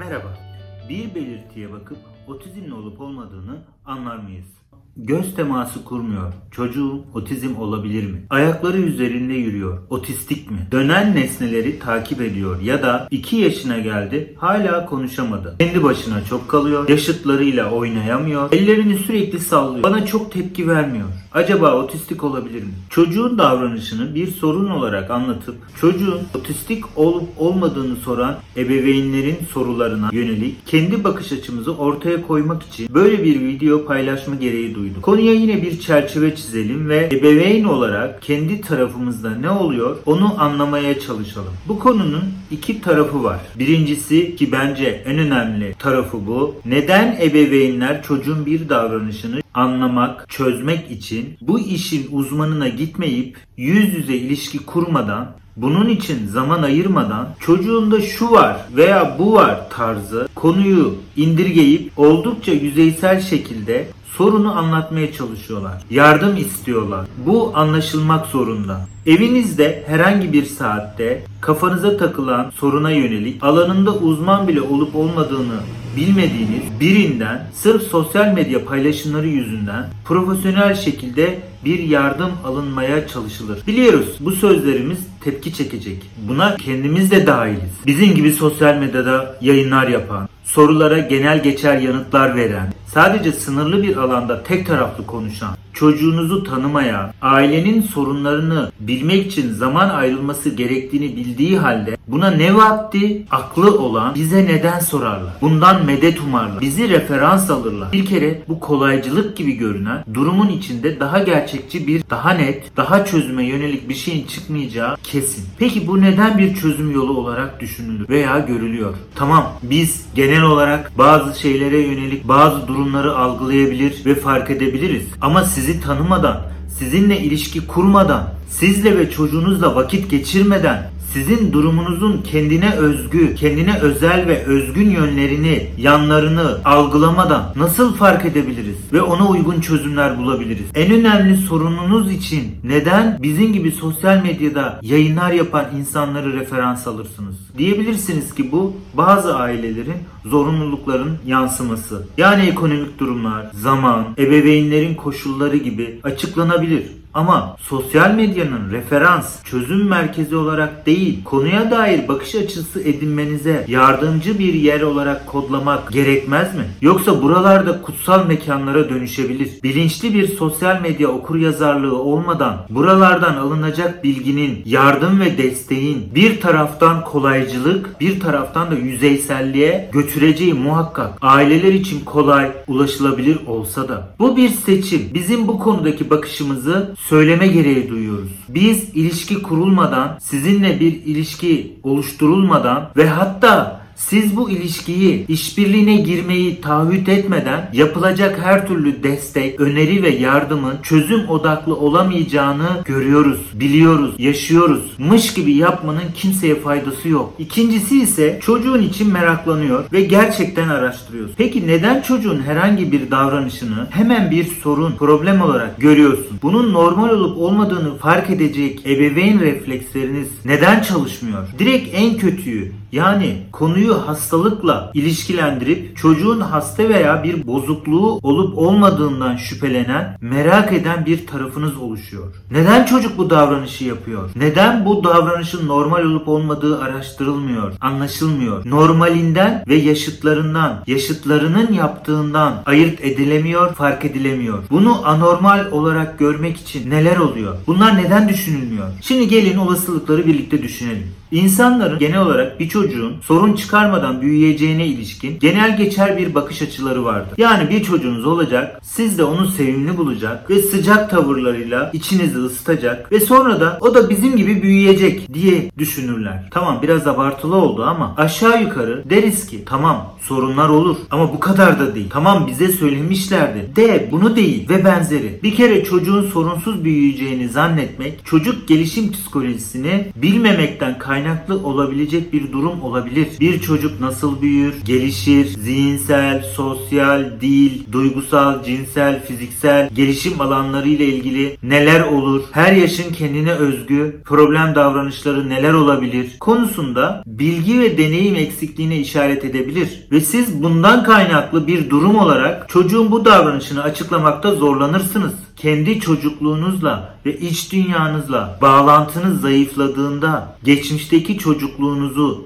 Merhaba. Bir belirtiye bakıp otizmli olup olmadığını anlar mıyız? Göz teması kurmuyor. Çocuğum otizm olabilir mi? Ayakları üzerinde yürüyor. Otistik mi? Dönen nesneleri takip ediyor ya da 2 yaşına geldi hala konuşamadı. Kendi başına çok kalıyor. Yaşıtlarıyla oynayamıyor. Ellerini sürekli sallıyor. Bana çok tepki vermiyor. Acaba otistik olabilir mi? Çocuğun davranışını bir sorun olarak anlatıp çocuğun otistik olup olmadığını soran ebeveynlerin sorularına yönelik kendi bakış açımızı ortaya koymak için böyle bir video paylaşma gereği duydum. Konuya yine bir çerçeve çizelim ve ebeveyn olarak kendi tarafımızda ne oluyor onu anlamaya çalışalım. Bu konunun iki tarafı var. Birincisi ki bence en önemli tarafı bu. Neden ebeveynler çocuğun bir davranışını anlamak, çözmek için bu işin uzmanına gitmeyip yüz yüze ilişki kurmadan bunun için zaman ayırmadan çocuğunda şu var veya bu var tarzı konuyu indirgeyip oldukça yüzeysel şekilde sorunu anlatmaya çalışıyorlar. Yardım istiyorlar. Bu anlaşılmak zorunda. Evinizde herhangi bir saatte kafanıza takılan soruna yönelik alanında uzman bile olup olmadığını bilmediğiniz birinden sırf sosyal medya paylaşımları yüzünden profesyonel şekilde bir yardım alınmaya çalışılır. Biliyoruz bu sözlerimiz tepki çekecek. Buna kendimiz de dahiliz. Bizim gibi sosyal medyada yayınlar yapan, sorulara genel geçer yanıtlar veren, sadece sınırlı bir alanda tek taraflı konuşan, çocuğunuzu tanımaya, ailenin sorunlarını bilmek için zaman ayrılması gerektiğini bildiği halde buna ne vakti aklı olan bize neden sorarlar? Bundan medet umarlar. Bizi referans alırlar. Bir kere bu kolaycılık gibi görünen durumun içinde daha gerçekçi bir, daha net, daha çözüme yönelik bir şeyin çıkmayacağı kesin. Peki bu neden bir çözüm yolu olarak düşünülür veya görülüyor? Tamam biz genel olarak bazı şeylere yönelik bazı durumları algılayabilir ve fark edebiliriz. Ama sizi tanımadan, sizinle ilişki kurmadan, sizle ve çocuğunuzla vakit geçirmeden sizin durumunuzun kendine özgü, kendine özel ve özgün yönlerini, yanlarını algılamadan nasıl fark edebiliriz ve ona uygun çözümler bulabiliriz? En önemli sorununuz için neden bizim gibi sosyal medyada yayınlar yapan insanları referans alırsınız? Diyebilirsiniz ki bu bazı ailelerin zorunlulukların yansıması. Yani ekonomik durumlar, zaman, ebeveynlerin koşulları gibi açıklanabilir. Ama sosyal medyanın referans, çözüm merkezi olarak değil, konuya dair bakış açısı edinmenize yardımcı bir yer olarak kodlamak gerekmez mi? Yoksa buralarda kutsal mekanlara dönüşebilir. Bilinçli bir sosyal medya okur yazarlığı olmadan buralardan alınacak bilginin, yardım ve desteğin bir taraftan kolaycılık, bir taraftan da yüzeyselliğe götüreceği muhakkak. Aileler için kolay, ulaşılabilir olsa da. Bu bir seçim. Bizim bu konudaki bakışımızı söyleme gereği duyuyoruz. Biz ilişki kurulmadan, sizinle bir ilişki oluşturulmadan ve hatta siz bu ilişkiyi, işbirliğine girmeyi taahhüt etmeden yapılacak her türlü destek, öneri ve yardımın çözüm odaklı olamayacağını görüyoruz, biliyoruz, yaşıyoruz. Mış gibi yapmanın kimseye faydası yok. İkincisi ise çocuğun için meraklanıyor ve gerçekten araştırıyorsun. Peki neden çocuğun herhangi bir davranışını hemen bir sorun, problem olarak görüyorsun? Bunun normal olup olmadığını fark edecek ebeveyn refleksleriniz neden çalışmıyor? Direkt en kötüyü yani konuyu hastalıkla ilişkilendirip çocuğun hasta veya bir bozukluğu olup olmadığından şüphelenen, merak eden bir tarafınız oluşuyor. Neden çocuk bu davranışı yapıyor? Neden bu davranışın normal olup olmadığı araştırılmıyor, anlaşılmıyor? Normalinden ve yaşıtlarından, yaşıtlarının yaptığından ayırt edilemiyor, fark edilemiyor. Bunu anormal olarak görmek için neler oluyor? Bunlar neden düşünülmüyor? Şimdi gelin olasılıkları birlikte düşünelim. İnsanların genel olarak bir çocuğun sorun çıkarmadan büyüyeceğine ilişkin genel geçer bir bakış açıları vardır. Yani bir çocuğunuz olacak, siz de onu sevimli bulacak ve sıcak tavırlarıyla içinizi ısıtacak ve sonra da o da bizim gibi büyüyecek diye düşünürler. Tamam biraz abartılı oldu ama aşağı yukarı deriz ki tamam sorunlar olur ama bu kadar da değil. Tamam bize söylemişlerdi. De bunu değil ve benzeri. Bir kere çocuğun sorunsuz büyüyeceğini zannetmek çocuk gelişim psikolojisini bilmemekten kaynaklı olabilecek bir durum olabilir. Bir çocuk nasıl büyür, gelişir, zihinsel, sosyal, dil, duygusal, cinsel, fiziksel gelişim alanları ile ilgili neler olur, her yaşın kendine özgü problem davranışları neler olabilir konusunda bilgi ve deneyim eksikliğine işaret edebilir. Ve siz bundan kaynaklı bir durum olarak çocuğun bu davranışını açıklamakta zorlanırsınız. Kendi çocukluğunuzla ve iç dünyanızla bağlantınız zayıfladığında, geçmişteki çocukluğunuzu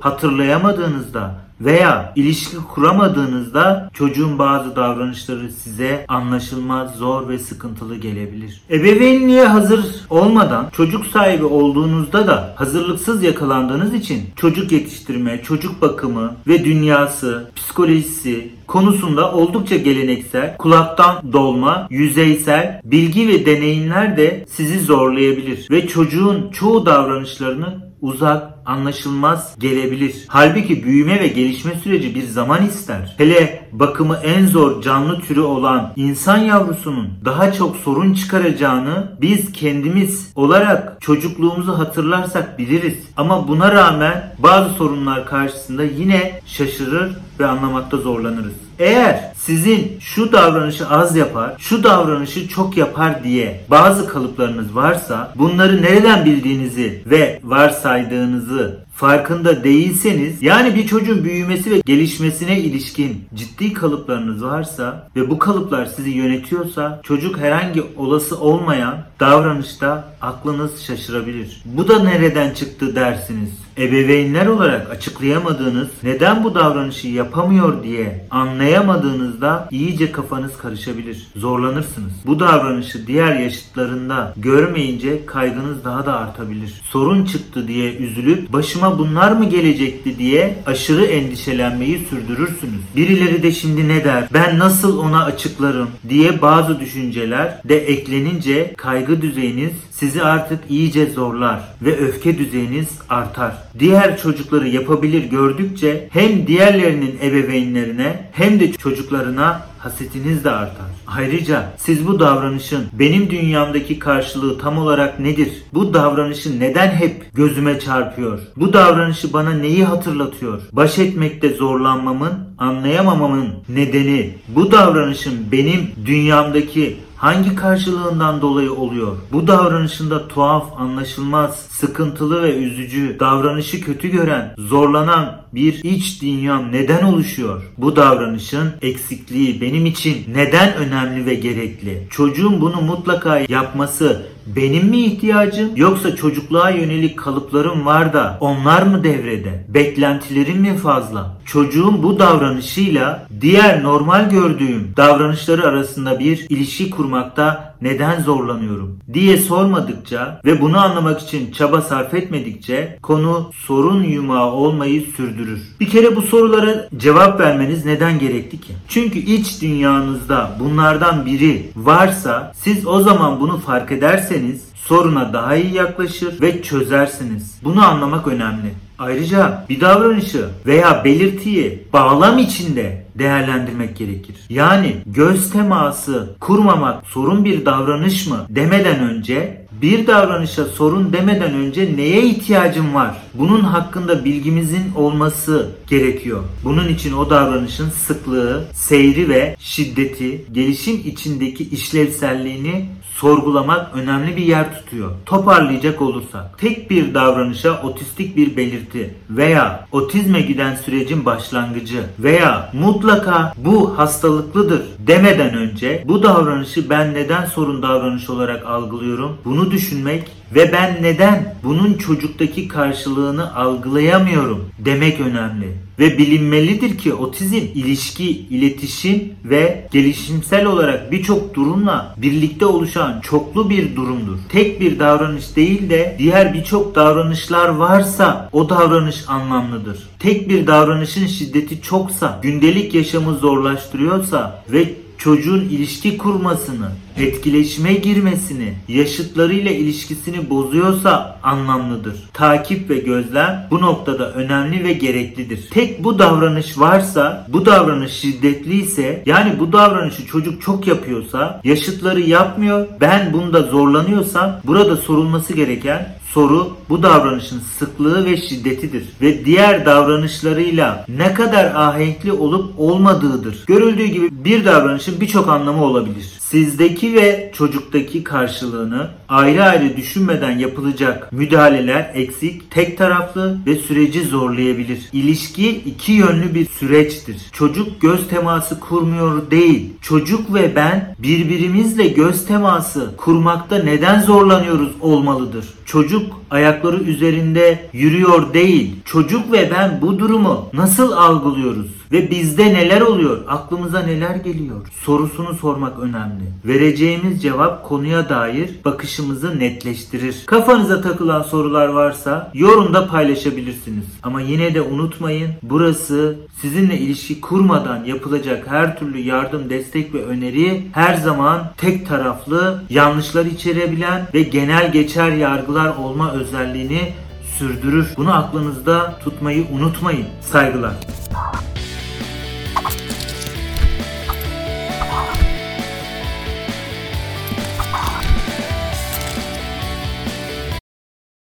hatırlayamadığınızda veya ilişki kuramadığınızda çocuğun bazı davranışları size anlaşılmaz, zor ve sıkıntılı gelebilir. Ebeveynliğe hazır olmadan çocuk sahibi olduğunuzda da hazırlıksız yakalandığınız için çocuk yetiştirme, çocuk bakımı ve dünyası, psikolojisi konusunda oldukça geleneksel, kulaktan dolma, yüzeysel bilgi ve deneyimler de sizi zorlayabilir ve çocuğun çoğu davranışlarını uzak, anlaşılmaz gelebilir. Halbuki büyüme ve gelişme süreci bir zaman ister. Hele bakımı en zor canlı türü olan insan yavrusunun daha çok sorun çıkaracağını biz kendimiz olarak çocukluğumuzu hatırlarsak biliriz. Ama buna rağmen bazı sorunlar karşısında yine şaşırır ve anlamakta zorlanırız. Eğer sizin şu davranışı az yapar, şu davranışı çok yapar diye bazı kalıplarınız varsa bunları nereden bildiğinizi ve varsaydığınızı farkında değilseniz yani bir çocuğun büyümesi ve gelişmesine ilişkin ciddi kalıplarınız varsa ve bu kalıplar sizi yönetiyorsa çocuk herhangi olası olmayan davranışta aklınız şaşırabilir. Bu da nereden çıktı dersiniz. Ebeveynler olarak açıklayamadığınız neden bu davranışı yapamıyor diye anlayamadığınızda iyice kafanız karışabilir. Zorlanırsınız. Bu davranışı diğer yaşıtlarında görmeyince kaygınız daha da artabilir. Sorun çıktı diye üzülüp başıma bunlar mı gelecekti diye aşırı endişelenmeyi sürdürürsünüz. Birileri de şimdi ne der? Ben nasıl ona açıklarım diye bazı düşünceler de eklenince kaygı düzeyiniz sizi artık iyice zorlar ve öfke düzeyiniz artar. Diğer çocukları yapabilir gördükçe hem diğerlerinin ebeveynlerine hem de çocuklarına hasetiniz de artar. Ayrıca siz bu davranışın benim dünyamdaki karşılığı tam olarak nedir? Bu davranışı neden hep gözüme çarpıyor? Bu davranışı bana neyi hatırlatıyor? Baş etmekte zorlanmamın, anlayamamamın nedeni bu davranışın benim dünyamdaki hangi karşılığından dolayı oluyor? Bu davranışında tuhaf, anlaşılmaz, sıkıntılı ve üzücü, davranışı kötü gören, zorlanan bir iç dünyam neden oluşuyor? Bu davranışın eksikliği benim için neden önemli ve gerekli? Çocuğun bunu mutlaka yapması benim mi ihtiyacım yoksa çocukluğa yönelik kalıplarım var da onlar mı devrede? Beklentilerim mi fazla? Çocuğun bu davranışıyla diğer normal gördüğüm davranışları arasında bir ilişki kurmakta neden zorlanıyorum diye sormadıkça ve bunu anlamak için çaba sarf etmedikçe konu sorun yumağı olmayı sürdürür. Bir kere bu sorulara cevap vermeniz neden gerekli ki? Çünkü iç dünyanızda bunlardan biri varsa siz o zaman bunu fark ederseniz soruna daha iyi yaklaşır ve çözersiniz. Bunu anlamak önemli. Ayrıca bir davranışı veya belirtiyi bağlam içinde değerlendirmek gerekir. Yani göz teması kurmamak sorun bir davranış mı demeden önce bir davranışa sorun demeden önce neye ihtiyacım var? Bunun hakkında bilgimizin olması gerekiyor. Bunun için o davranışın sıklığı, seyri ve şiddeti, gelişim içindeki işlevselliğini sorgulamak önemli bir yer tutuyor. Toparlayacak olursak, tek bir davranışa otistik bir belirti veya otizme giden sürecin başlangıcı veya mutlaka bu hastalıklıdır demeden önce bu davranışı ben neden sorun davranış olarak algılıyorum? Bunu düşünmek ve ben neden bunun çocuktaki karşılığını algılayamıyorum demek önemli. Ve bilinmelidir ki otizm ilişki, iletişim ve gelişimsel olarak birçok durumla birlikte oluşan çoklu bir durumdur. Tek bir davranış değil de diğer birçok davranışlar varsa o davranış anlamlıdır. Tek bir davranışın şiddeti çoksa, gündelik yaşamı zorlaştırıyorsa ve çocuğun ilişki kurmasını, etkileşime girmesini, yaşıtlarıyla ilişkisini bozuyorsa anlamlıdır. Takip ve gözlem bu noktada önemli ve gereklidir. Tek bu davranış varsa, bu davranış şiddetliyse, yani bu davranışı çocuk çok yapıyorsa, yaşıtları yapmıyor, ben bunda zorlanıyorsam, burada sorulması gereken Soru bu davranışın sıklığı ve şiddetidir ve diğer davranışlarıyla ne kadar ahenkli olup olmadığıdır. Görüldüğü gibi bir davranışın birçok anlamı olabilir. Sizdeki ve çocuktaki karşılığını ayrı ayrı düşünmeden yapılacak müdahaleler eksik, tek taraflı ve süreci zorlayabilir. İlişki iki yönlü bir süreçtir. Çocuk göz teması kurmuyor değil. Çocuk ve ben birbirimizle göz teması kurmakta neden zorlanıyoruz olmalıdır. Çocuk ayakları üzerinde yürüyor değil. Çocuk ve ben bu durumu nasıl algılıyoruz ve bizde neler oluyor? Aklımıza neler geliyor? Sorusunu sormak önemli. Vereceğimiz cevap konuya dair bakışımızı netleştirir. Kafanıza takılan sorular varsa yorumda paylaşabilirsiniz. Ama yine de unutmayın burası sizinle ilişki kurmadan yapılacak her türlü yardım, destek ve öneri her zaman tek taraflı, yanlışlar içerebilen ve genel geçer yargılar olma özelliğini sürdürür. Bunu aklınızda tutmayı unutmayın. Saygılar.